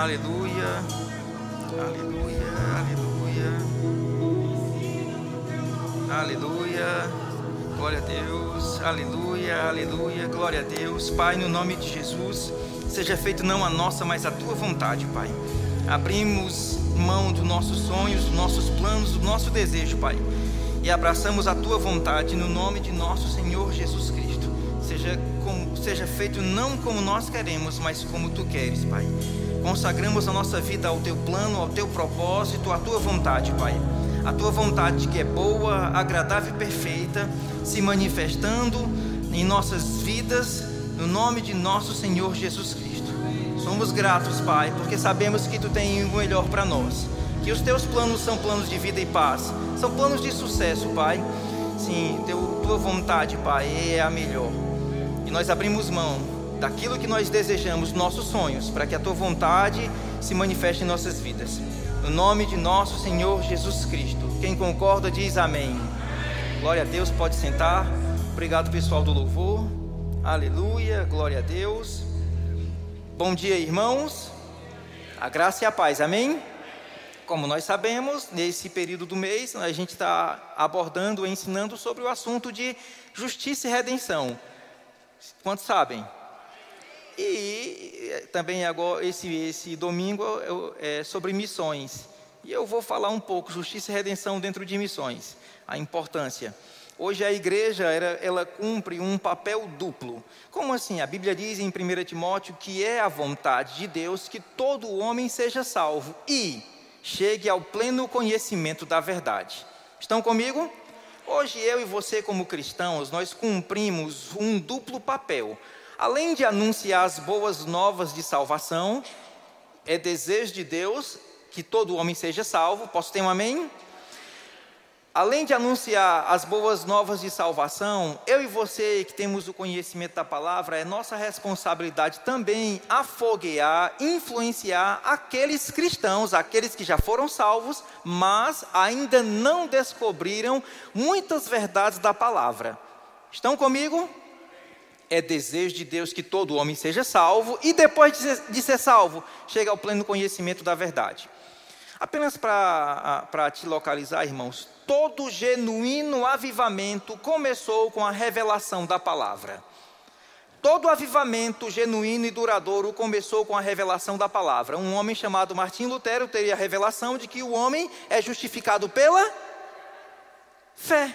Aleluia. Aleluia. Aleluia. Aleluia. Glória a Deus. Aleluia. Aleluia. Glória a Deus. Pai, no nome de Jesus, seja feito não a nossa, mas a tua vontade, Pai. Abrimos mão dos nossos sonhos, dos nossos planos, do nosso desejo, Pai. E abraçamos a tua vontade no nome de nosso Senhor Jesus Cristo. Seja, como, seja feito não como nós queremos, mas como tu queres, Pai. Consagramos a nossa vida ao teu plano, ao teu propósito, à tua vontade, Pai. A tua vontade que é boa, agradável e perfeita, se manifestando em nossas vidas, no nome de nosso Senhor Jesus Cristo. Somos gratos, Pai, porque sabemos que tu tens o melhor para nós. Que os teus planos são planos de vida e paz, são planos de sucesso, Pai. Sim, teu, tua vontade, Pai, é a melhor. E nós abrimos mão daquilo que nós desejamos, nossos sonhos, para que a tua vontade se manifeste em nossas vidas. No nome de nosso Senhor Jesus Cristo. Quem concorda diz amém. Glória a Deus, pode sentar. Obrigado, pessoal do louvor. Aleluia, glória a Deus. Bom dia, irmãos. A graça e a paz, amém? Como nós sabemos, nesse período do mês, a gente está abordando e ensinando sobre o assunto de justiça e redenção. Quantos sabem? E também agora esse, esse domingo é sobre missões. E eu vou falar um pouco justiça e redenção dentro de missões, a importância. Hoje a igreja ela, ela cumpre um papel duplo. Como assim? A Bíblia diz em 1 Timóteo que é a vontade de Deus que todo homem seja salvo e chegue ao pleno conhecimento da verdade. Estão comigo? Hoje eu e você, como cristãos, nós cumprimos um duplo papel. Além de anunciar as boas novas de salvação, é desejo de Deus que todo homem seja salvo. Posso ter um amém? Além de anunciar as boas novas de salvação, eu e você que temos o conhecimento da palavra, é nossa responsabilidade também afoguear, influenciar aqueles cristãos, aqueles que já foram salvos, mas ainda não descobriram muitas verdades da palavra. Estão comigo? É desejo de Deus que todo homem seja salvo e depois de ser, de ser salvo, chegue ao pleno conhecimento da verdade. Apenas para te localizar, irmãos, todo genuíno avivamento começou com a revelação da palavra. Todo avivamento genuíno e duradouro começou com a revelação da palavra. Um homem chamado Martim Lutero teria a revelação de que o homem é justificado pela fé.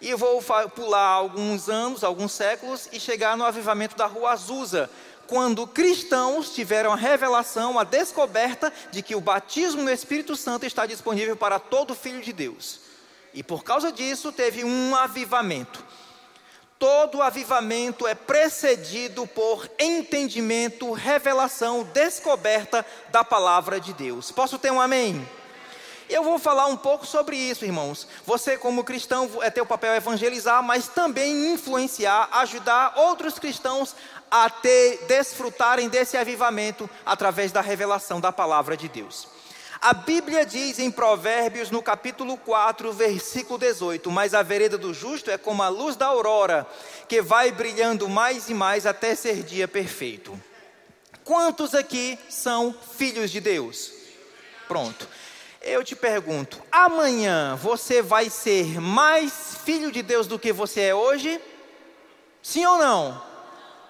E vou pular alguns anos, alguns séculos e chegar no avivamento da Rua Azusa, quando cristãos tiveram a revelação, a descoberta de que o batismo no Espírito Santo está disponível para todo filho de Deus. E por causa disso teve um avivamento. Todo avivamento é precedido por entendimento, revelação, descoberta da palavra de Deus. Posso ter um amém? Eu vou falar um pouco sobre isso, irmãos. Você, como cristão, é teu papel evangelizar, mas também influenciar, ajudar outros cristãos a ter, desfrutarem desse avivamento através da revelação da palavra de Deus. A Bíblia diz em Provérbios, no capítulo 4, versículo 18: Mas a vereda do justo é como a luz da aurora, que vai brilhando mais e mais até ser dia perfeito. Quantos aqui são filhos de Deus? Pronto. Eu te pergunto: amanhã você vai ser mais filho de Deus do que você é hoje? Sim ou não?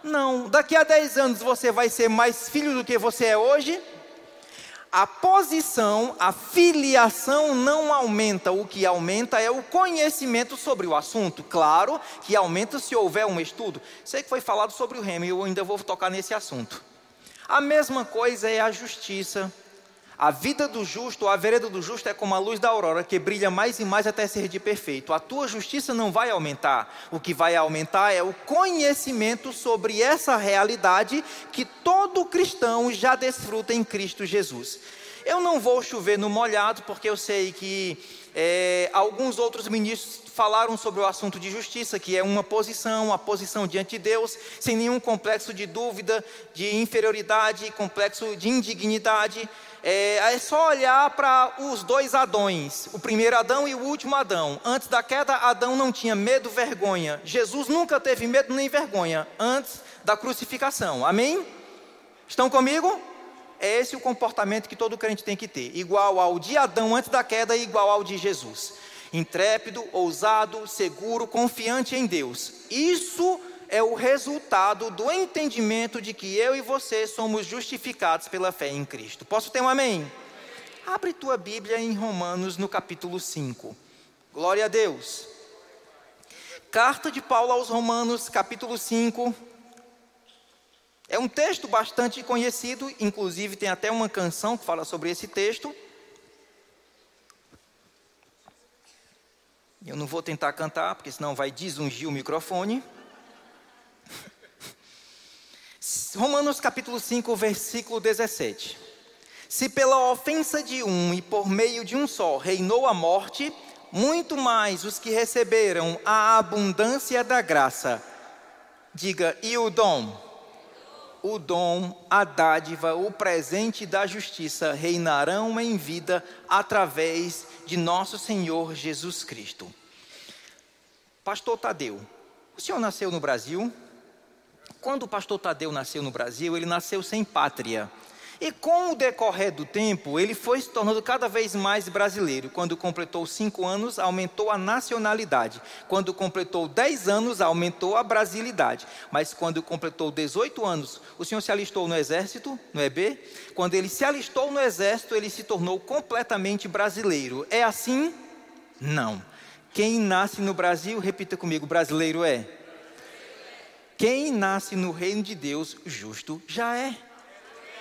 Não. Daqui a 10 anos você vai ser mais filho do que você é hoje? A posição, a filiação não aumenta, o que aumenta é o conhecimento sobre o assunto. Claro que aumenta se houver um estudo. Sei que foi falado sobre o remo e eu ainda vou tocar nesse assunto. A mesma coisa é a justiça a vida do justo, a vereda do justo é como a luz da aurora, que brilha mais e mais até ser de perfeito. A tua justiça não vai aumentar. O que vai aumentar é o conhecimento sobre essa realidade que todo cristão já desfruta em Cristo Jesus. Eu não vou chover no molhado, porque eu sei que é, alguns outros ministros falaram sobre o assunto de justiça, que é uma posição, a posição diante de Deus, sem nenhum complexo de dúvida, de inferioridade, complexo de indignidade. É, é só olhar para os dois Adões, o primeiro Adão e o último Adão. Antes da queda, Adão não tinha medo, vergonha. Jesus nunca teve medo nem vergonha antes da crucificação. Amém? Estão comigo? É esse o comportamento que todo crente tem que ter, igual ao de Adão antes da queda igual ao de Jesus. Intrépido, ousado, seguro, confiante em Deus. Isso é o resultado do entendimento de que eu e você somos justificados pela fé em Cristo. Posso ter um amém? Abre tua Bíblia em Romanos no capítulo 5. Glória a Deus. Carta de Paulo aos Romanos, capítulo 5. É um texto bastante conhecido, inclusive tem até uma canção que fala sobre esse texto. Eu não vou tentar cantar, porque senão vai desungir o microfone. Romanos capítulo 5, versículo 17. Se pela ofensa de um e por meio de um só reinou a morte, muito mais os que receberam a abundância da graça. Diga, e o dom? O dom, a dádiva, o presente da justiça reinarão em vida através de nosso Senhor Jesus Cristo. Pastor Tadeu, o senhor nasceu no Brasil? Quando o pastor Tadeu nasceu no Brasil, ele nasceu sem pátria. E com o decorrer do tempo, ele foi se tornando cada vez mais brasileiro. Quando completou cinco anos, aumentou a nacionalidade. Quando completou dez anos, aumentou a brasilidade. Mas quando completou 18 anos, o senhor se alistou no exército, no EB. Quando ele se alistou no exército, ele se tornou completamente brasileiro. É assim? Não. Quem nasce no Brasil, repita comigo, brasileiro é. Quem nasce no reino de Deus, justo já é.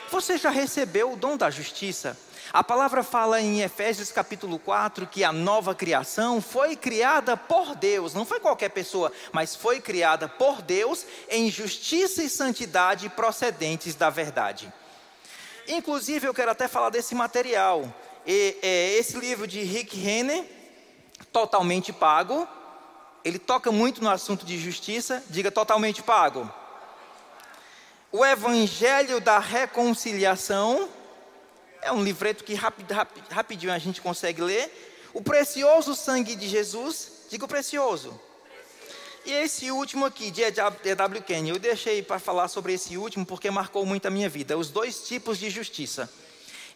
Você já recebeu o dom da justiça? A palavra fala em Efésios capítulo 4 que a nova criação foi criada por Deus, não foi qualquer pessoa, mas foi criada por Deus em justiça e santidade procedentes da verdade. Inclusive, eu quero até falar desse material. E, é, esse livro de Rick Renner, totalmente pago, ele toca muito no assunto de justiça, diga totalmente pago. O Evangelho da Reconciliação, é um livreto que rapid, rapid, rapidinho a gente consegue ler. O Precioso Sangue de Jesus, diga o precioso. E esse último aqui, de E.W. Kenny, eu deixei para falar sobre esse último porque marcou muito a minha vida. Os dois tipos de justiça.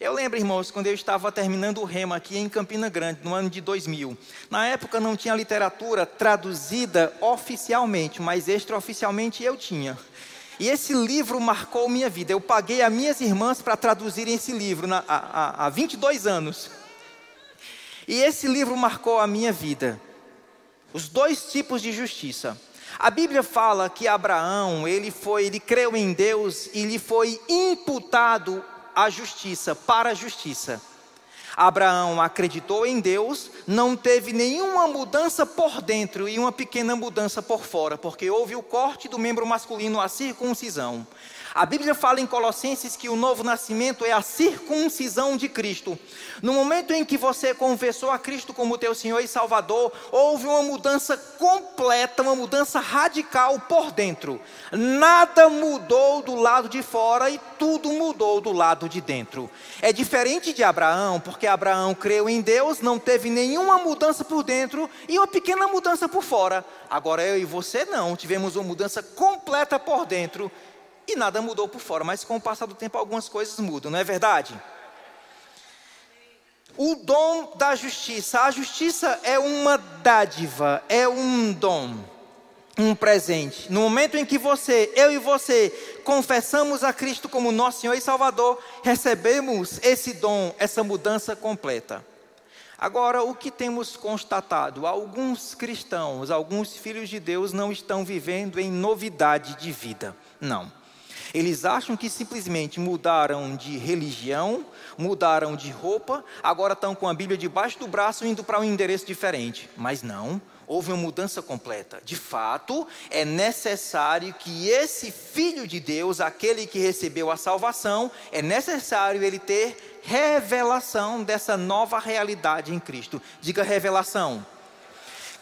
Eu lembro, irmãos, quando eu estava terminando o rema aqui em Campina Grande, no ano de 2000. Na época não tinha literatura traduzida oficialmente, mas extraoficialmente eu tinha. E esse livro marcou minha vida. Eu paguei a minhas irmãs para traduzirem esse livro na, há, há 22 anos. E esse livro marcou a minha vida. Os dois tipos de justiça. A Bíblia fala que Abraão, ele foi, ele creu em Deus e lhe foi imputado a justiça, para a justiça. Abraão acreditou em Deus, não teve nenhuma mudança por dentro e uma pequena mudança por fora, porque houve o corte do membro masculino, a circuncisão. A Bíblia fala em Colossenses que o novo nascimento é a circuncisão de Cristo. No momento em que você confessou a Cristo como teu Senhor e Salvador, houve uma mudança completa, uma mudança radical por dentro. Nada mudou do lado de fora e tudo mudou do lado de dentro. É diferente de Abraão, porque Abraão creu em Deus, não teve nenhuma mudança por dentro e uma pequena mudança por fora. Agora eu e você não, tivemos uma mudança completa por dentro e nada mudou por fora, mas com o passar do tempo algumas coisas mudam, não é verdade? O dom da justiça. A justiça é uma dádiva, é um dom, um presente. No momento em que você, eu e você, confessamos a Cristo como nosso Senhor e Salvador, recebemos esse dom, essa mudança completa. Agora, o que temos constatado? Alguns cristãos, alguns filhos de Deus não estão vivendo em novidade de vida. Não. Eles acham que simplesmente mudaram de religião, mudaram de roupa, agora estão com a Bíblia debaixo do braço indo para um endereço diferente. Mas não, houve uma mudança completa. De fato, é necessário que esse filho de Deus, aquele que recebeu a salvação, é necessário ele ter revelação dessa nova realidade em Cristo. Diga revelação.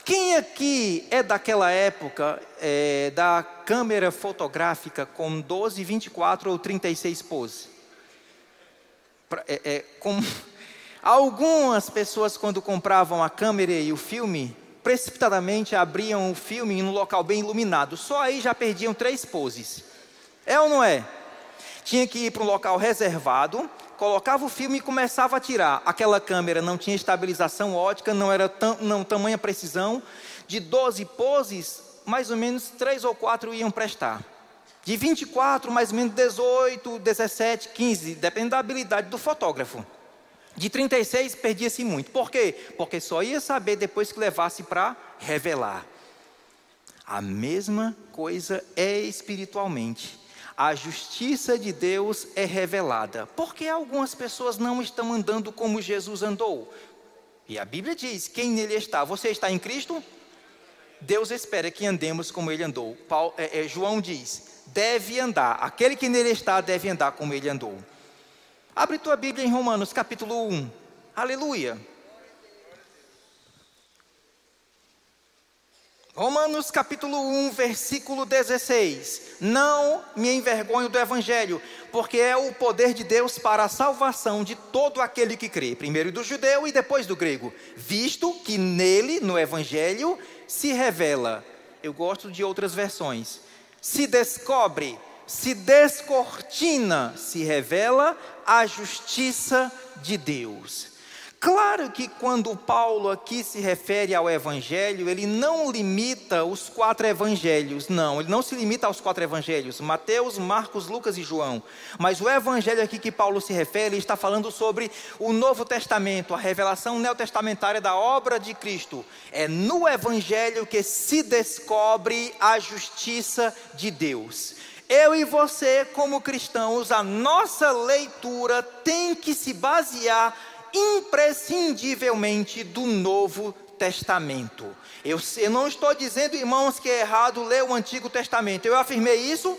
Quem aqui é daquela época é, da câmera fotográfica com 12, 24 ou 36 poses? É, é, com... Algumas pessoas, quando compravam a câmera e o filme, precipitadamente abriam o filme em um local bem iluminado. Só aí já perdiam três poses. É ou não é? tinha que ir para um local reservado, colocava o filme e começava a tirar. Aquela câmera não tinha estabilização ótica, não era tam, não tamanha precisão. De 12 poses, mais ou menos 3 ou 4 iam prestar. De 24, mais ou menos 18, 17, 15, dependendo da habilidade do fotógrafo. De 36, perdia-se muito. Por quê? Porque só ia saber depois que levasse para revelar. A mesma coisa é espiritualmente. A justiça de Deus é revelada. Por que algumas pessoas não estão andando como Jesus andou? E a Bíblia diz: quem nele está? Você está em Cristo? Deus espera que andemos como ele andou. Paulo, é, é, João diz: deve andar. Aquele que nele está deve andar como ele andou. Abre tua Bíblia em Romanos capítulo 1. Aleluia. Romanos capítulo 1, versículo 16. Não me envergonho do evangelho, porque é o poder de Deus para a salvação de todo aquele que crê, primeiro do judeu e depois do grego, visto que nele, no evangelho, se revela. Eu gosto de outras versões se descobre, se descortina, se revela a justiça de Deus. Claro que quando Paulo aqui se refere ao Evangelho, ele não limita os quatro Evangelhos, não, ele não se limita aos quatro Evangelhos, Mateus, Marcos, Lucas e João. Mas o Evangelho aqui que Paulo se refere, ele está falando sobre o Novo Testamento, a revelação neotestamentária da obra de Cristo. É no Evangelho que se descobre a justiça de Deus. Eu e você, como cristãos, a nossa leitura tem que se basear imprescindivelmente do Novo Testamento. Eu, eu, não estou dizendo, irmãos, que é errado ler o Antigo Testamento. Eu afirmei isso?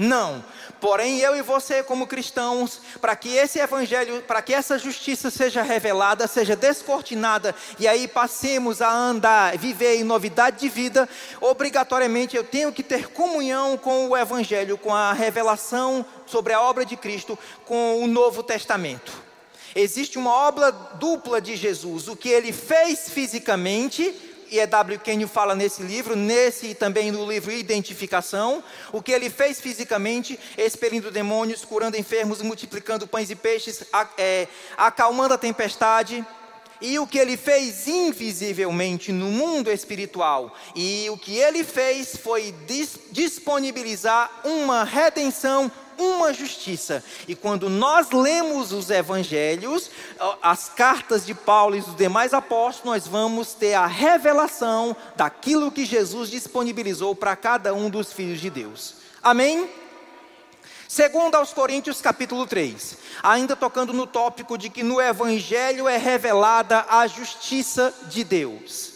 Não. Porém, eu e você, como cristãos, para que esse evangelho, para que essa justiça seja revelada, seja descortinada, e aí passemos a andar, viver em novidade de vida, obrigatoriamente eu tenho que ter comunhão com o evangelho, com a revelação sobre a obra de Cristo, com o Novo Testamento. Existe uma obra dupla de Jesus, o que ele fez fisicamente, e é W. Kenyon fala nesse livro, nesse e também no livro Identificação, o que ele fez fisicamente, expelindo demônios, curando enfermos, multiplicando pães e peixes, é, acalmando a tempestade, e o que ele fez invisivelmente no mundo espiritual. E o que ele fez foi disponibilizar uma redenção uma justiça. E quando nós lemos os evangelhos, as cartas de Paulo e dos demais apóstolos, nós vamos ter a revelação daquilo que Jesus disponibilizou para cada um dos filhos de Deus. Amém? Segundo aos Coríntios capítulo 3, ainda tocando no tópico de que no evangelho é revelada a justiça de Deus.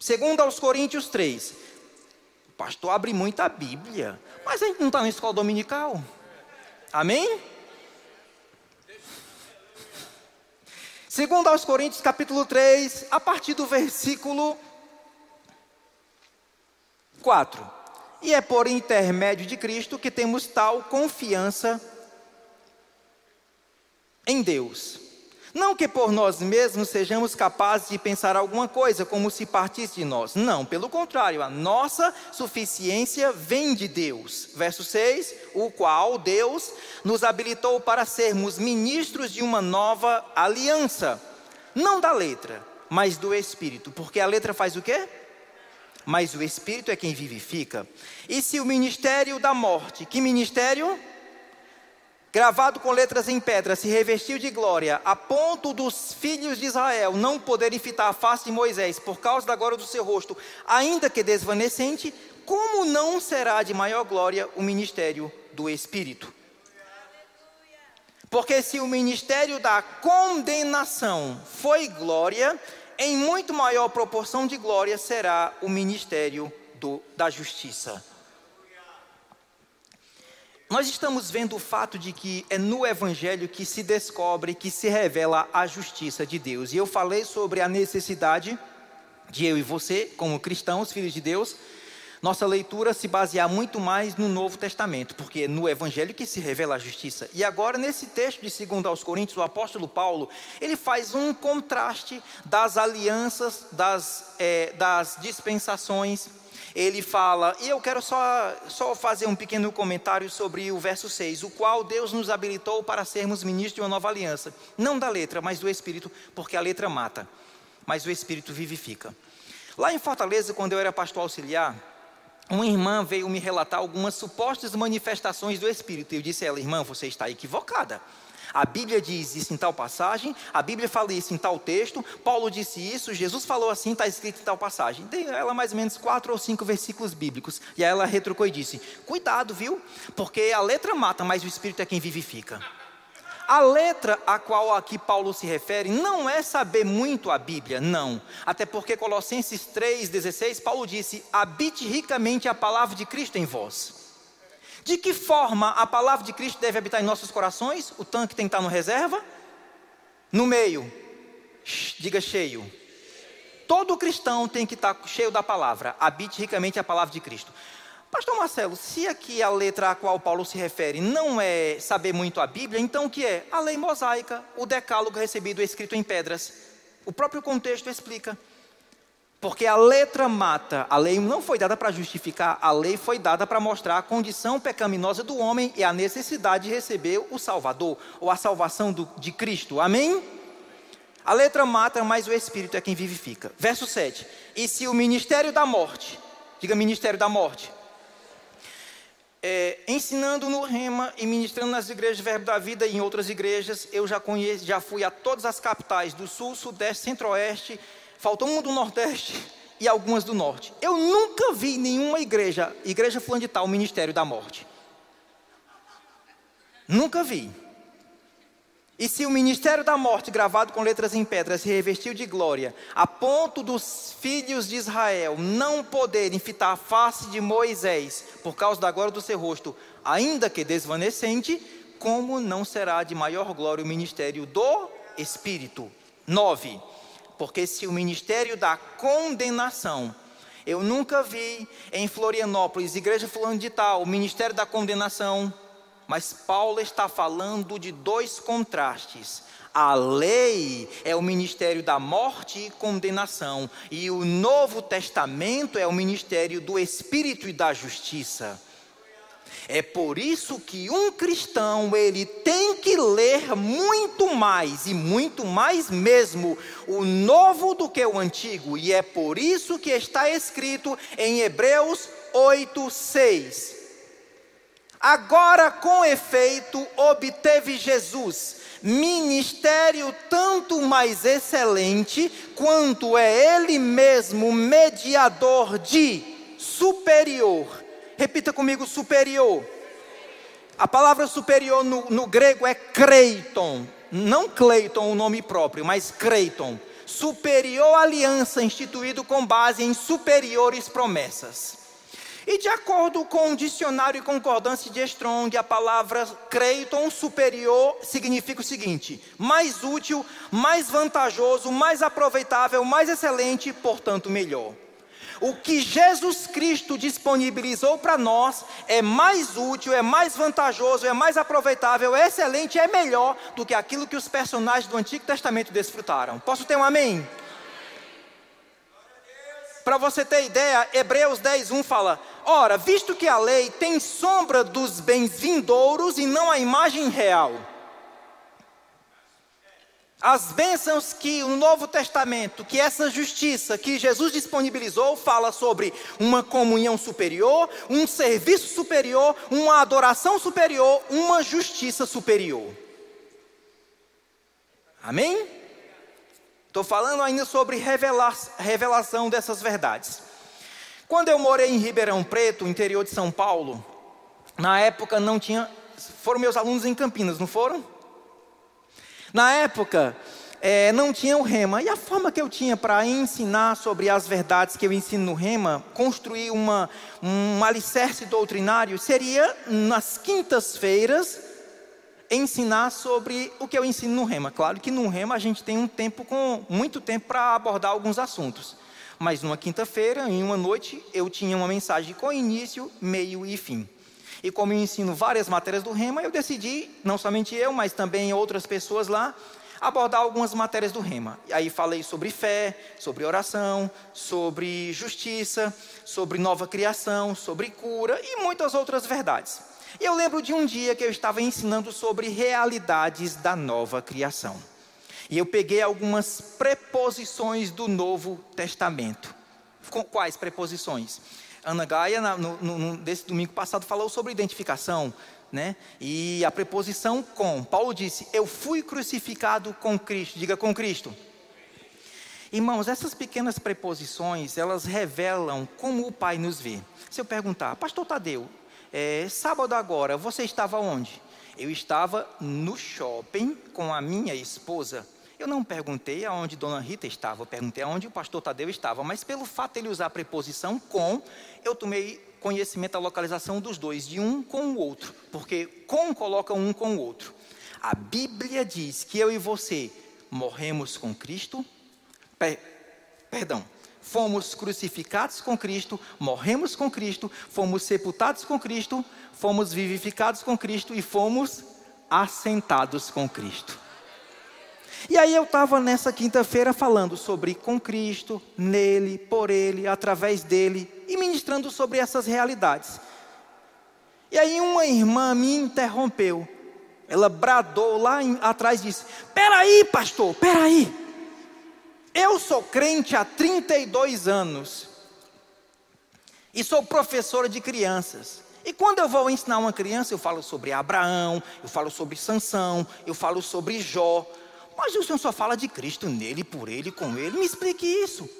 Segundo aos Coríntios 3, o pastor abre muita Bíblia. Mas a gente não está na escola dominical. Amém? Segundo aos Coríntios capítulo 3, a partir do versículo 4. E é por intermédio de Cristo que temos tal confiança em Deus. Não que por nós mesmos sejamos capazes de pensar alguma coisa como se partisse de nós. Não, pelo contrário, a nossa suficiência vem de Deus. Verso 6: O qual Deus nos habilitou para sermos ministros de uma nova aliança, não da letra, mas do Espírito. Porque a letra faz o quê? Mas o Espírito é quem vivifica. E se o ministério da morte, que ministério? Gravado com letras em pedra, se revestiu de glória, a ponto dos filhos de Israel não poderem fitar a face de Moisés por causa da glória do seu rosto, ainda que desvanecente, como não será de maior glória o ministério do Espírito? Porque se o ministério da condenação foi glória, em muito maior proporção de glória será o ministério do, da justiça. Nós estamos vendo o fato de que é no Evangelho que se descobre, que se revela a justiça de Deus. E eu falei sobre a necessidade de eu e você, como cristãos, filhos de Deus, nossa leitura se basear muito mais no Novo Testamento, porque é no Evangelho que se revela a justiça. E agora, nesse texto de 2 aos Coríntios, o apóstolo Paulo, ele faz um contraste das alianças, das, é, das dispensações ele fala, e eu quero só, só fazer um pequeno comentário sobre o verso 6, o qual Deus nos habilitou para sermos ministros de uma nova aliança, não da letra, mas do Espírito, porque a letra mata, mas o Espírito vivifica. Lá em Fortaleza, quando eu era pastor auxiliar, uma irmã veio me relatar algumas supostas manifestações do Espírito. Eu disse a ela, irmã, você está equivocada. A Bíblia diz isso em tal passagem, a Bíblia fala isso em tal texto, Paulo disse isso, Jesus falou assim, está escrito em tal passagem. Dei ela mais ou menos quatro ou cinco versículos bíblicos. E aí ela retrucou e disse: Cuidado, viu? Porque a letra mata, mas o Espírito é quem vivifica. A letra a qual aqui Paulo se refere não é saber muito a Bíblia, não. Até porque Colossenses 3,16, Paulo disse: habite ricamente a palavra de Cristo em vós. De que forma a palavra de Cristo deve habitar em nossos corações? O tanque tem que estar no reserva? No meio. Diga cheio. Todo cristão tem que estar cheio da palavra. Habite ricamente a palavra de Cristo. Pastor Marcelo, se aqui a letra a qual Paulo se refere não é saber muito a Bíblia, então o que é? A lei mosaica, o decálogo recebido escrito em pedras. O próprio contexto explica. Porque a letra mata, a lei não foi dada para justificar, a lei foi dada para mostrar a condição pecaminosa do homem e a necessidade de receber o Salvador, ou a salvação do, de Cristo. Amém? A letra mata, mas o Espírito é quem vivifica. Verso 7. E se o ministério da morte, diga ministério da morte, é, ensinando no Rema e ministrando nas igrejas Verbo da Vida e em outras igrejas, eu já conheço, já fui a todas as capitais do Sul, Sudeste, Centro-Oeste, faltou uma do Nordeste e algumas do Norte. Eu nunca vi nenhuma igreja, igreja fulano de tal, Ministério da Morte. Nunca vi. E se o ministério da morte, gravado com letras em pedra, se revestiu de glória, a ponto dos filhos de Israel não poderem fitar a face de Moisés por causa da glória do seu rosto, ainda que desvanecente, como não será de maior glória o ministério do Espírito? 9. Porque se o ministério da condenação, eu nunca vi em Florianópolis, igreja fulano de tal, o ministério da condenação, mas Paulo está falando de dois contrastes. A lei é o ministério da morte e condenação, e o Novo Testamento é o ministério do Espírito e da justiça. É por isso que um cristão ele tem que ler muito mais e muito mais mesmo o novo do que o antigo, e é por isso que está escrito em Hebreus 8:6. Agora, com efeito, obteve Jesus ministério tanto mais excelente, quanto é Ele mesmo mediador de superior. Repita comigo: superior. A palavra superior no, no grego é kreiton, não Cleiton, o nome próprio, mas kreiton. Superior aliança instituído com base em superiores promessas. E de acordo com o dicionário e concordância de Strong, a palavra Creighton superior significa o seguinte: mais útil, mais vantajoso, mais aproveitável, mais excelente, portanto melhor. O que Jesus Cristo disponibilizou para nós é mais útil, é mais vantajoso, é mais aproveitável, é excelente, é melhor do que aquilo que os personagens do Antigo Testamento desfrutaram. Posso ter um amém? Para você ter ideia, Hebreus 10:1 fala: Ora, visto que a lei tem sombra dos bens vindouros e não a imagem real. As bênçãos que o Novo Testamento, que essa justiça que Jesus disponibilizou, fala sobre uma comunhão superior, um serviço superior, uma adoração superior, uma justiça superior. Amém? Estou falando ainda sobre revela revelação dessas verdades. Quando eu morei em Ribeirão Preto, interior de São Paulo, na época não tinha. Foram meus alunos em Campinas, não foram? Na época, é, não tinha o rema. E a forma que eu tinha para ensinar sobre as verdades que eu ensino no rema, construir uma, um alicerce doutrinário, seria nas quintas-feiras, ensinar sobre o que eu ensino no Rema. Claro que no Rema a gente tem um tempo com muito tempo para abordar alguns assuntos. Mas numa quinta-feira, em uma noite, eu tinha uma mensagem com início, meio e fim. E como eu ensino várias matérias do Rema, eu decidi, não somente eu, mas também outras pessoas lá, abordar algumas matérias do Rema. E aí falei sobre fé, sobre oração, sobre justiça, sobre nova criação, sobre cura e muitas outras verdades. E eu lembro de um dia que eu estava ensinando sobre realidades da nova criação. E eu peguei algumas preposições do Novo Testamento. Com quais preposições? Ana Gaia, no, domingo passado, falou sobre identificação, né? E a preposição com. Paulo disse: Eu fui crucificado com Cristo. Diga com Cristo. Irmãos, essas pequenas preposições, elas revelam como o Pai nos vê. Se eu perguntar, Pastor Tadeu, é, sábado agora, você estava onde? Eu estava no shopping com a minha esposa. Eu não perguntei aonde Dona Rita estava, eu perguntei aonde o pastor Tadeu estava, mas pelo fato de ele usar a preposição com, eu tomei conhecimento da localização dos dois, de um com o outro, porque com coloca um com o outro. A Bíblia diz que eu e você morremos com Cristo, per, perdão, fomos crucificados com Cristo, morremos com Cristo, fomos sepultados com Cristo, fomos vivificados com Cristo e fomos assentados com Cristo. E aí eu estava nessa quinta-feira falando sobre com Cristo, nele, por ele, através dele, e ministrando sobre essas realidades. E aí uma irmã me interrompeu. Ela bradou lá em, atrás e disse: Peraí, pastor, peraí. Eu sou crente há 32 anos. E sou professora de crianças. E quando eu vou ensinar uma criança, eu falo sobre Abraão, eu falo sobre Sansão, eu falo sobre Jó. Mas o Senhor só fala de Cristo nele, por ele, com ele. Me explique isso.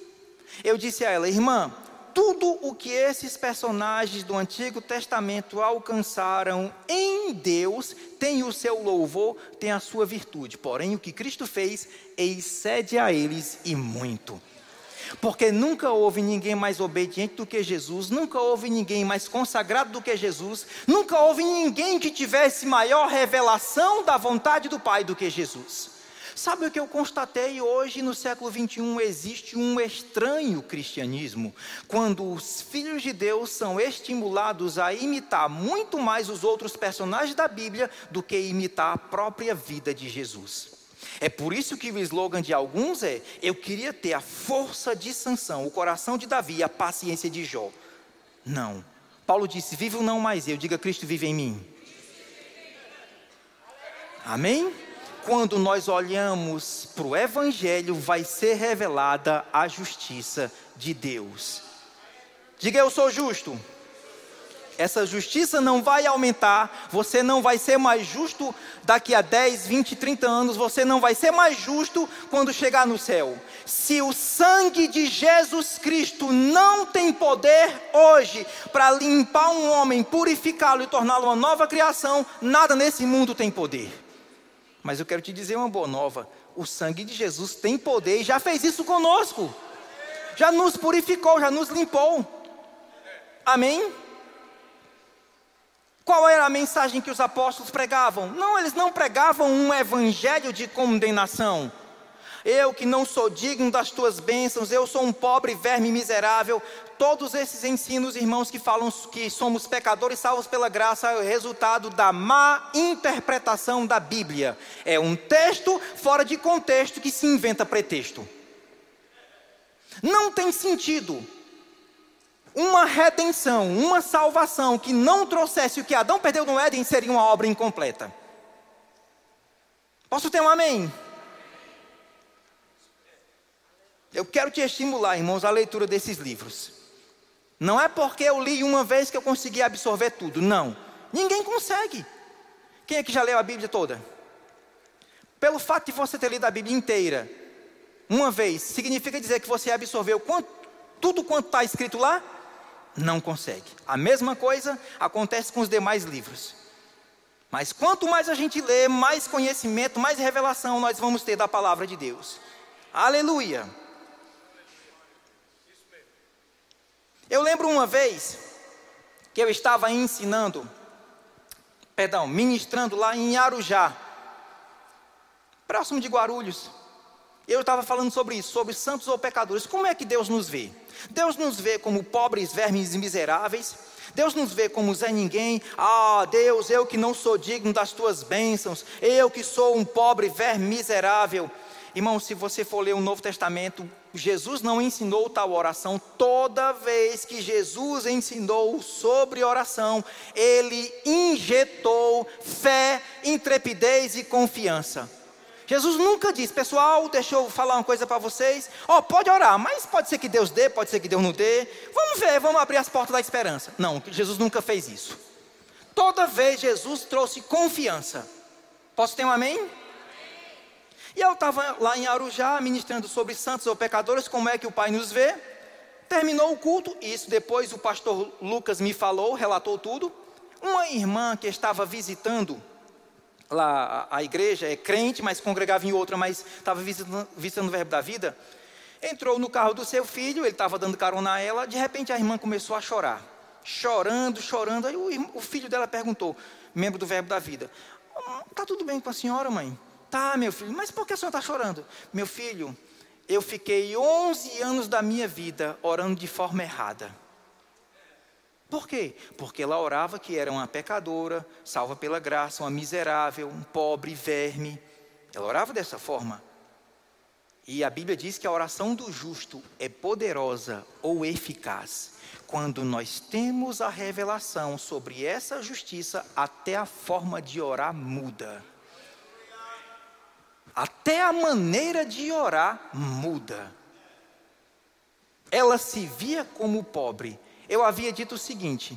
Eu disse a ela, irmã, tudo o que esses personagens do Antigo Testamento alcançaram em Deus tem o seu louvor, tem a sua virtude. Porém, o que Cristo fez excede a eles e muito. Porque nunca houve ninguém mais obediente do que Jesus, nunca houve ninguém mais consagrado do que Jesus, nunca houve ninguém que tivesse maior revelação da vontade do Pai do que Jesus. Sabe o que eu constatei hoje no século 21? Existe um estranho cristianismo, quando os filhos de Deus são estimulados a imitar muito mais os outros personagens da Bíblia do que imitar a própria vida de Jesus. É por isso que o slogan de alguns é: Eu queria ter a força de Sansão, o coração de Davi e a paciência de Jó. Não. Paulo disse: Vivo não mais eu, diga Cristo vive em mim. Amém? Quando nós olhamos para o Evangelho, vai ser revelada a justiça de Deus. Diga eu sou justo. Essa justiça não vai aumentar, você não vai ser mais justo daqui a 10, 20, 30 anos, você não vai ser mais justo quando chegar no céu. Se o sangue de Jesus Cristo não tem poder hoje para limpar um homem, purificá-lo e torná-lo uma nova criação, nada nesse mundo tem poder. Mas eu quero te dizer uma boa nova: o sangue de Jesus tem poder e já fez isso conosco. Já nos purificou, já nos limpou. Amém? Qual era a mensagem que os apóstolos pregavam? Não, eles não pregavam um evangelho de condenação. Eu que não sou digno das tuas bênçãos, eu sou um pobre verme miserável. Todos esses ensinos, irmãos, que falam que somos pecadores salvos pela graça, é o resultado da má interpretação da Bíblia. É um texto fora de contexto que se inventa pretexto. Não tem sentido uma redenção, uma salvação que não trouxesse o que Adão perdeu no Éden seria uma obra incompleta. Posso ter um amém? Eu quero te estimular, irmãos, a leitura desses livros. Não é porque eu li uma vez que eu consegui absorver tudo, não. Ninguém consegue. Quem é que já leu a Bíblia toda? Pelo fato de você ter lido a Bíblia inteira, uma vez, significa dizer que você absorveu quanto, tudo quanto está escrito lá? Não consegue. A mesma coisa acontece com os demais livros. Mas quanto mais a gente lê, mais conhecimento, mais revelação nós vamos ter da palavra de Deus. Aleluia. Eu lembro uma vez que eu estava ensinando, perdão, ministrando lá em Arujá, próximo de Guarulhos. Eu estava falando sobre isso, sobre santos ou pecadores. Como é que Deus nos vê? Deus nos vê como pobres, vermes e miseráveis. Deus nos vê como Zé Ninguém. Ah, Deus, eu que não sou digno das tuas bênçãos, eu que sou um pobre verme miserável. Irmão, se você for ler o Novo Testamento, Jesus não ensinou tal oração. Toda vez que Jesus ensinou sobre oração, ele injetou fé, intrepidez e confiança. Jesus nunca disse, pessoal, deixa eu falar uma coisa para vocês. Ó, oh, pode orar, mas pode ser que Deus dê, pode ser que Deus não dê. Vamos ver, vamos abrir as portas da esperança. Não, Jesus nunca fez isso. Toda vez Jesus trouxe confiança. Posso ter um amém? E eu estava lá em Arujá ministrando sobre santos ou pecadores, como é que o Pai nos vê. Terminou o culto, isso depois o pastor Lucas me falou, relatou tudo. Uma irmã que estava visitando lá a, igreja, é crente, mas congregava em outra, mas estava visitando, visitando o verbo da vida, entrou no carro do seu filho, ele estava dando carona a ela, de repente a irmã começou a chorar. Chorando, chorando. Aí o, o filho dela perguntou, membro do verbo da vida, está tudo bem com a senhora, mãe? Tá, meu filho, mas por que a senhora está chorando? Meu filho, eu fiquei 11 anos da minha vida orando de forma errada. Por quê? Porque ela orava que era uma pecadora, salva pela graça, uma miserável, um pobre verme. Ela orava dessa forma. E a Bíblia diz que a oração do justo é poderosa ou eficaz. Quando nós temos a revelação sobre essa justiça, até a forma de orar muda. Até a maneira de orar muda. Ela se via como pobre, eu havia dito o seguinte: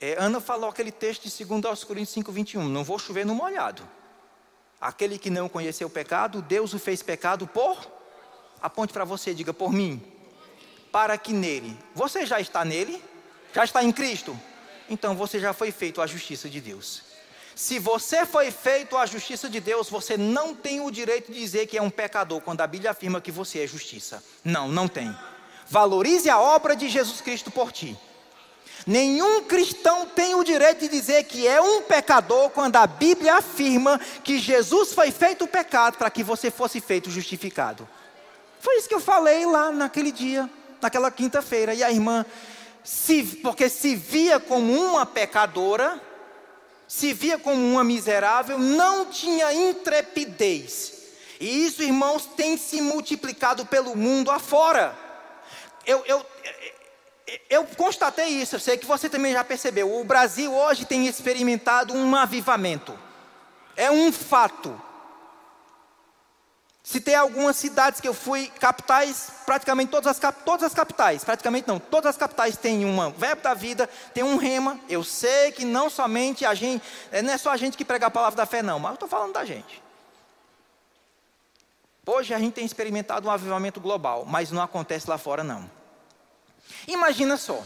é, Ana falou aquele texto de 2 Coríntios 5, 21. Não vou chover no molhado. Aquele que não conheceu o pecado, Deus o fez pecado por. Aponte para você, diga por mim. Para que nele. Você já está nele? Já está em Cristo? Então você já foi feito a justiça de Deus. Se você foi feito a justiça de Deus, você não tem o direito de dizer que é um pecador, quando a Bíblia afirma que você é justiça. Não, não tem. Valorize a obra de Jesus Cristo por ti. Nenhum cristão tem o direito de dizer que é um pecador quando a Bíblia afirma que Jesus foi feito pecado para que você fosse feito justificado. Foi isso que eu falei lá naquele dia, naquela quinta-feira. E a irmã, se, porque se via como uma pecadora, se via como uma miserável, não tinha intrepidez. E isso, irmãos, tem se multiplicado pelo mundo afora eu, eu, eu constatei isso, eu sei que você também já percebeu. O Brasil hoje tem experimentado um avivamento. É um fato. Se tem algumas cidades que eu fui, capitais, praticamente todas as, todas as capitais, praticamente não, todas as capitais têm uma verbo da vida, tem um rema. Eu sei que não somente a gente, é, não é só a gente que prega a palavra da fé, não, mas eu estou falando da gente. Hoje a gente tem experimentado um avivamento global, mas não acontece lá fora não. Imagina só.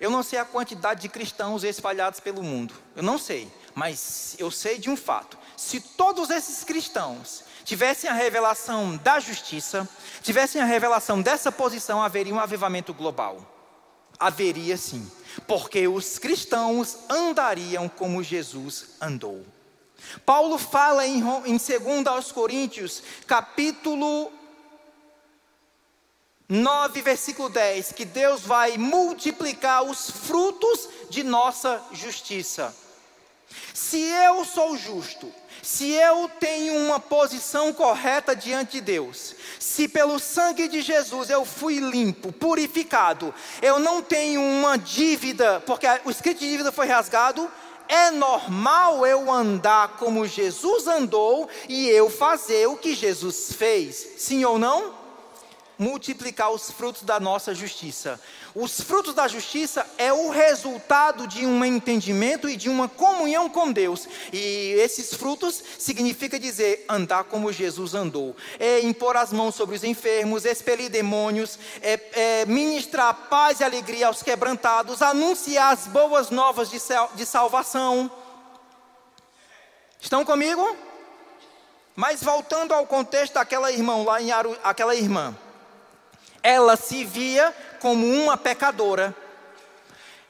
Eu não sei a quantidade de cristãos espalhados pelo mundo. Eu não sei, mas eu sei de um fato. Se todos esses cristãos tivessem a revelação da justiça, tivessem a revelação dessa posição, haveria um avivamento global. Haveria sim, porque os cristãos andariam como Jesus andou. Paulo fala em, em 2 aos Coríntios, capítulo 9, versículo 10, que Deus vai multiplicar os frutos de nossa justiça. Se eu sou justo, se eu tenho uma posição correta diante de Deus, se pelo sangue de Jesus eu fui limpo, purificado, eu não tenho uma dívida, porque o escrito de dívida foi rasgado, é normal eu andar como Jesus andou e eu fazer o que Jesus fez, sim ou não? Multiplicar os frutos da nossa justiça. Os frutos da justiça é o resultado de um entendimento e de uma comunhão com Deus. E esses frutos significa dizer andar como Jesus andou, é impor as mãos sobre os enfermos, expelir demônios, é, é ministrar paz e alegria aos quebrantados, anunciar as boas novas de, de salvação. Estão comigo? Mas voltando ao contexto daquela irmã lá em Aru, aquela irmã, ela se via como uma pecadora.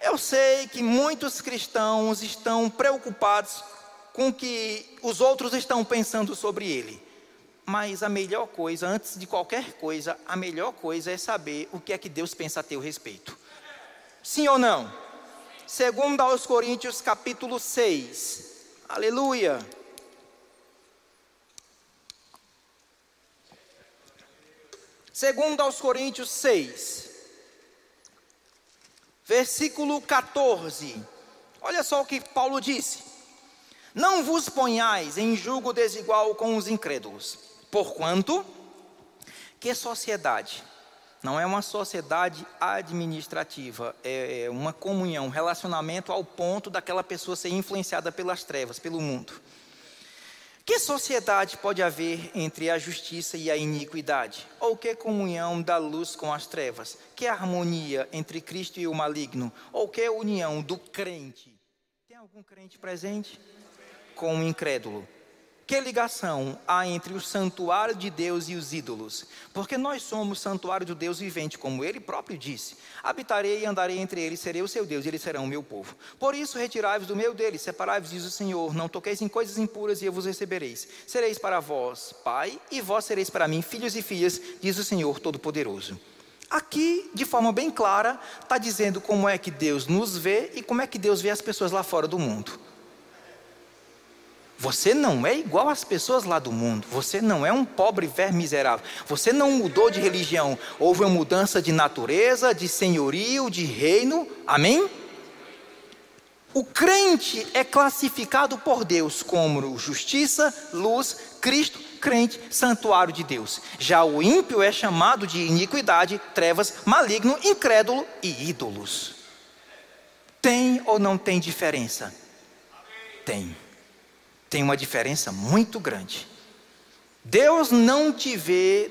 Eu sei que muitos cristãos estão preocupados com o que os outros estão pensando sobre ele. Mas a melhor coisa, antes de qualquer coisa, a melhor coisa é saber o que é que Deus pensa a teu respeito. Sim ou não? Segundo aos Coríntios capítulo 6. Aleluia. Segundo aos Coríntios 6, versículo 14. Olha só o que Paulo disse: Não vos ponhais em julgo desigual com os incrédulos, porquanto que sociedade? Não é uma sociedade administrativa, é, é uma comunhão, um relacionamento ao ponto daquela pessoa ser influenciada pelas trevas, pelo mundo. Que sociedade pode haver entre a justiça e a iniquidade? Ou que comunhão da luz com as trevas? Que harmonia entre Cristo e o maligno? Ou que união do crente? Tem algum crente presente? Com o incrédulo. Que ligação há entre o santuário de Deus e os ídolos? Porque nós somos santuário do Deus vivente, como ele próprio disse. Habitarei e andarei entre eles, serei o seu Deus, e eles serão o meu povo. Por isso, retirai-vos do meio deles, separai-vos, diz o Senhor. Não toqueis em coisas impuras, e eu vos recebereis. Sereis para vós pai, e vós sereis para mim filhos e filhas, diz o Senhor Todo-Poderoso. Aqui, de forma bem clara, está dizendo como é que Deus nos vê e como é que Deus vê as pessoas lá fora do mundo. Você não é igual às pessoas lá do mundo. Você não é um pobre ver miserável. Você não mudou de religião. Houve uma mudança de natureza, de senhorio, de reino. Amém? O crente é classificado por Deus como justiça, luz, Cristo, crente, santuário de Deus. Já o ímpio é chamado de iniquidade, trevas, maligno, incrédulo e ídolos. Tem ou não tem diferença? Tem tem uma diferença muito grande. Deus não te vê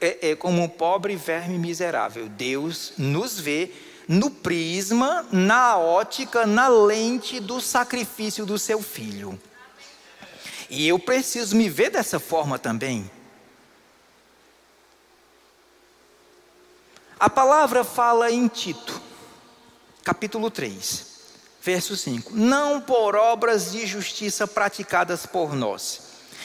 é, é, como um pobre verme miserável. Deus nos vê no prisma, na ótica, na lente do sacrifício do seu filho. E eu preciso me ver dessa forma também. A palavra fala em Tito, capítulo 3. Verso 5: Não por obras de justiça praticadas por nós.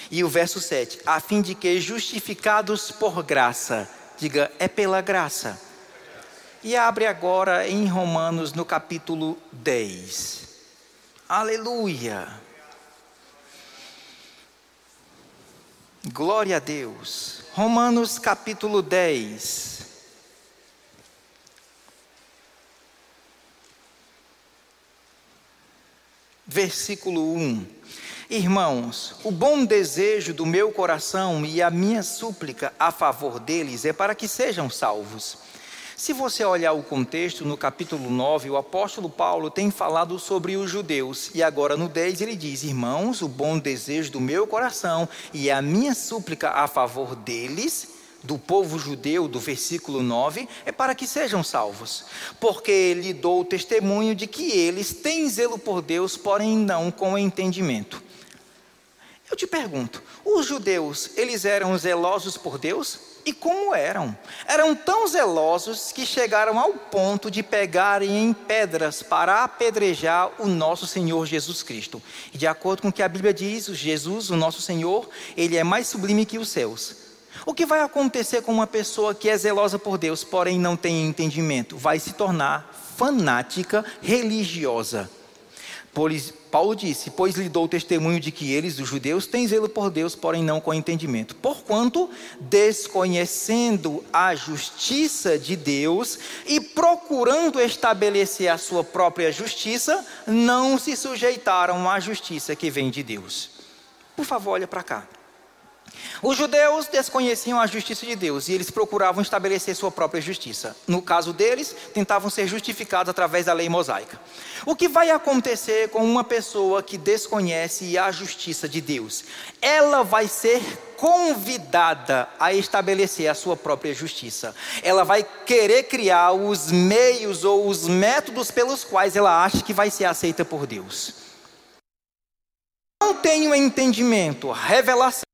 E o verso 7: A fim de que, justificados por graça, diga, é pela graça. E abre agora em Romanos no capítulo 10. Aleluia. Glória a Deus. Romanos capítulo 10. Versículo 1. Irmãos, o bom desejo do meu coração e a minha súplica a favor deles é para que sejam salvos. Se você olhar o contexto, no capítulo 9, o apóstolo Paulo tem falado sobre os judeus, e agora no 10 ele diz: Irmãos, o bom desejo do meu coração e a minha súplica a favor deles do povo judeu, do versículo 9, é para que sejam salvos, porque ele dou testemunho de que eles têm zelo por Deus, porém não com entendimento. Eu te pergunto, os judeus, eles eram zelosos por Deus? E como eram? Eram tão zelosos que chegaram ao ponto de pegarem em pedras para apedrejar o nosso Senhor Jesus Cristo. E de acordo com o que a Bíblia diz, Jesus, o nosso Senhor, ele é mais sublime que os céus. O que vai acontecer com uma pessoa que é zelosa por Deus, porém não tem entendimento? Vai se tornar fanática religiosa. Paulo disse: Pois lhe dou testemunho de que eles, os judeus, têm zelo por Deus, porém não com entendimento. Porquanto, desconhecendo a justiça de Deus e procurando estabelecer a sua própria justiça, não se sujeitaram à justiça que vem de Deus. Por favor, olha para cá. Os judeus desconheciam a justiça de Deus e eles procuravam estabelecer sua própria justiça. No caso deles, tentavam ser justificados através da lei mosaica. O que vai acontecer com uma pessoa que desconhece a justiça de Deus? Ela vai ser convidada a estabelecer a sua própria justiça. Ela vai querer criar os meios ou os métodos pelos quais ela acha que vai ser aceita por Deus. Não tenho entendimento, revelação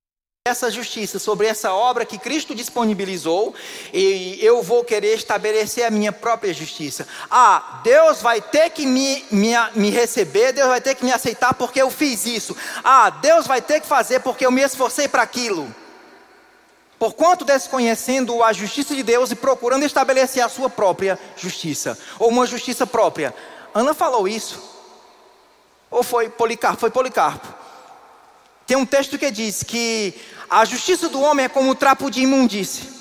essa justiça, sobre essa obra que Cristo disponibilizou, e eu vou querer estabelecer a minha própria justiça. Ah, Deus vai ter que me, me, me receber, Deus vai ter que me aceitar porque eu fiz isso. Ah, Deus vai ter que fazer porque eu me esforcei para aquilo. Porquanto desconhecendo a justiça de Deus e procurando estabelecer a sua própria justiça, ou uma justiça própria. Ana falou isso. Ou foi Policarpo? Foi Policarpo. Tem um texto que diz que a justiça do homem é como um trapo de imundície.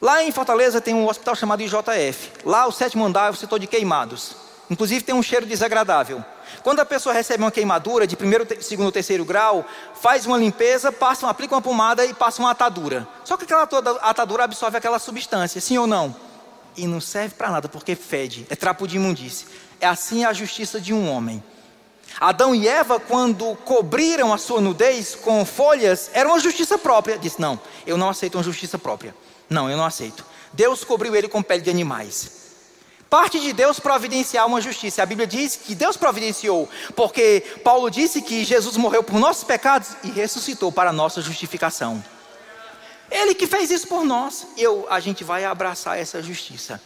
Lá em Fortaleza tem um hospital chamado IJF. Lá o sétimo andar é o setor de queimados. Inclusive tem um cheiro desagradável. Quando a pessoa recebe uma queimadura de primeiro, segundo, terceiro grau, faz uma limpeza, passa, aplica uma pomada e passa uma atadura. Só que aquela atadura absorve aquela substância, sim ou não? E não serve para nada, porque fede, é trapo de imundície. É assim a justiça de um homem. Adão e Eva, quando cobriram a sua nudez com folhas, era uma justiça própria. Disse: Não, eu não aceito uma justiça própria. Não, eu não aceito. Deus cobriu ele com pele de animais. Parte de Deus providenciar uma justiça. A Bíblia diz que Deus providenciou, porque Paulo disse que Jesus morreu por nossos pecados e ressuscitou para nossa justificação. Ele que fez isso por nós. Eu, a gente vai abraçar essa justiça.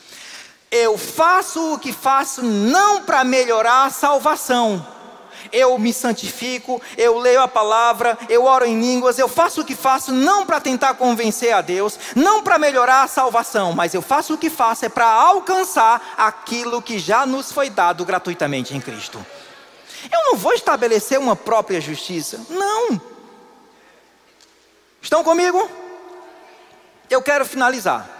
Eu faço o que faço não para melhorar a salvação, eu me santifico, eu leio a palavra, eu oro em línguas, eu faço o que faço não para tentar convencer a Deus, não para melhorar a salvação, mas eu faço o que faço é para alcançar aquilo que já nos foi dado gratuitamente em Cristo. Eu não vou estabelecer uma própria justiça, não. Estão comigo? Eu quero finalizar.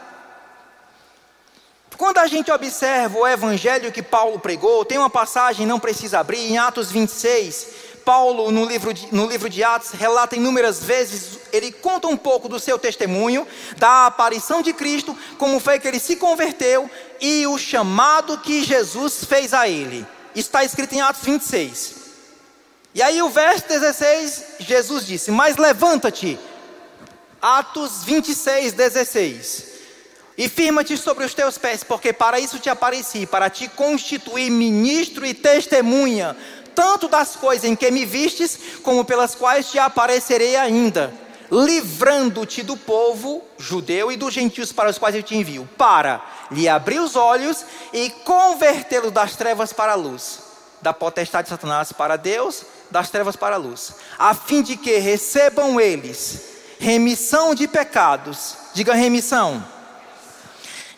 Quando a gente observa o evangelho que Paulo pregou, tem uma passagem, não precisa abrir, em Atos 26, Paulo, no livro, de, no livro de Atos, relata inúmeras vezes, ele conta um pouco do seu testemunho, da aparição de Cristo, como foi que ele se converteu e o chamado que Jesus fez a ele. Está escrito em Atos 26. E aí, o verso 16, Jesus disse: Mas levanta-te. Atos 26, 16. E firma-te sobre os teus pés, porque para isso te apareci, para te constituir ministro e testemunha, tanto das coisas em que me vistes, como pelas quais te aparecerei ainda, livrando-te do povo judeu e dos gentios para os quais eu te envio, para lhe abrir os olhos e convertê-lo das trevas para a luz, da potestade de Satanás para Deus, das trevas para a luz, a fim de que recebam eles remissão de pecados, diga remissão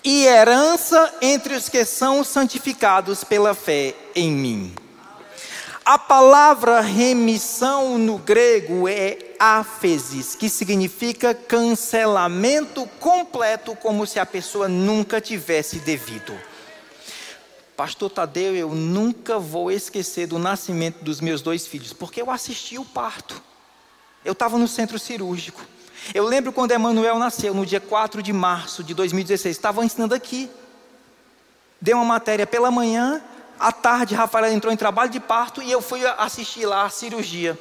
e herança entre os que são santificados pela fé em mim. A palavra remissão no grego é áfesis, que significa cancelamento completo, como se a pessoa nunca tivesse devido. Pastor Tadeu, eu nunca vou esquecer do nascimento dos meus dois filhos, porque eu assisti o parto. Eu estava no centro cirúrgico. Eu lembro quando Emanuel nasceu, no dia 4 de março de 2016, estava ensinando aqui. Dei uma matéria pela manhã, à tarde Rafael entrou em trabalho de parto e eu fui assistir lá a cirurgia.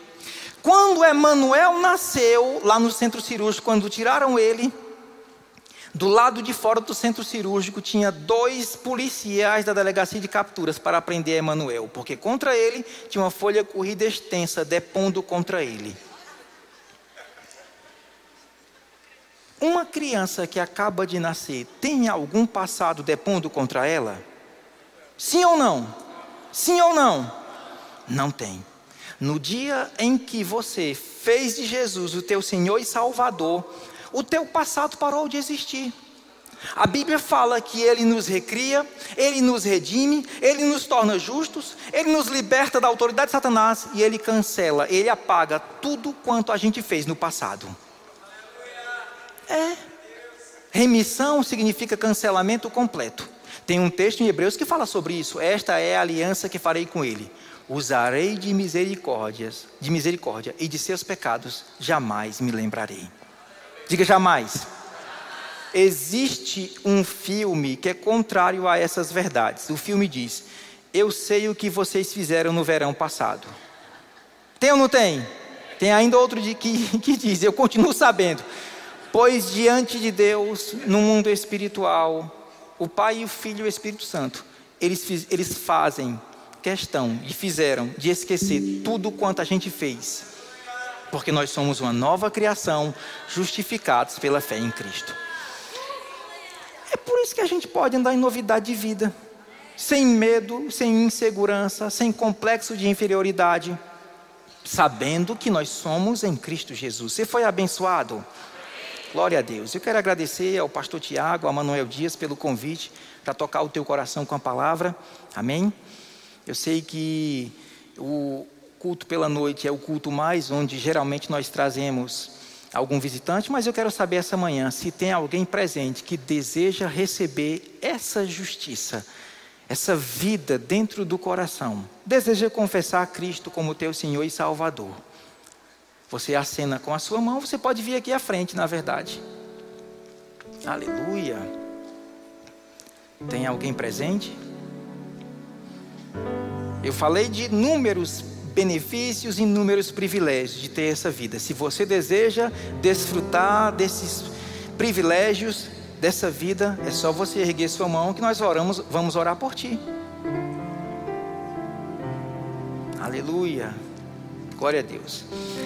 Quando Emanuel nasceu, lá no centro cirúrgico, quando tiraram ele, do lado de fora do centro cirúrgico tinha dois policiais da delegacia de capturas para prender Emanuel, porque contra ele tinha uma folha corrida extensa depondo contra ele. Uma criança que acaba de nascer tem algum passado depondo contra ela? Sim ou não? Sim ou não? Não tem. No dia em que você fez de Jesus o teu Senhor e Salvador, o teu passado parou de existir. A Bíblia fala que Ele nos recria, Ele nos redime, Ele nos torna justos, Ele nos liberta da autoridade de Satanás e Ele cancela, Ele apaga tudo quanto a gente fez no passado. É. Remissão significa cancelamento completo. Tem um texto em Hebreus que fala sobre isso. Esta é a aliança que farei com ele. Usarei de misericórdias, de misericórdia e de seus pecados jamais me lembrarei. Diga jamais. Existe um filme que é contrário a essas verdades. O filme diz: Eu sei o que vocês fizeram no verão passado. Tem ou não tem? Tem ainda outro que, que diz: Eu continuo sabendo. Pois diante de Deus, no mundo espiritual, o Pai, o Filho e o Espírito Santo, eles, eles fazem questão e fizeram de esquecer tudo quanto a gente fez, porque nós somos uma nova criação, justificados pela fé em Cristo. É por isso que a gente pode andar em novidade de vida, sem medo, sem insegurança, sem complexo de inferioridade sabendo que nós somos em Cristo Jesus. Você foi abençoado? Glória a Deus. Eu quero agradecer ao pastor Tiago, a Manuel Dias pelo convite para tocar o teu coração com a palavra. Amém? Eu sei que o culto pela noite é o culto mais onde geralmente nós trazemos algum visitante, mas eu quero saber essa manhã se tem alguém presente que deseja receber essa justiça, essa vida dentro do coração. Deseja confessar a Cristo como teu Senhor e Salvador. Você acena com a sua mão, você pode vir aqui à frente, na verdade. Aleluia. Tem alguém presente? Eu falei de inúmeros benefícios inúmeros privilégios de ter essa vida. Se você deseja desfrutar desses privilégios dessa vida, é só você erguer sua mão que nós oramos, vamos orar por ti. Aleluia. Glória a Deus.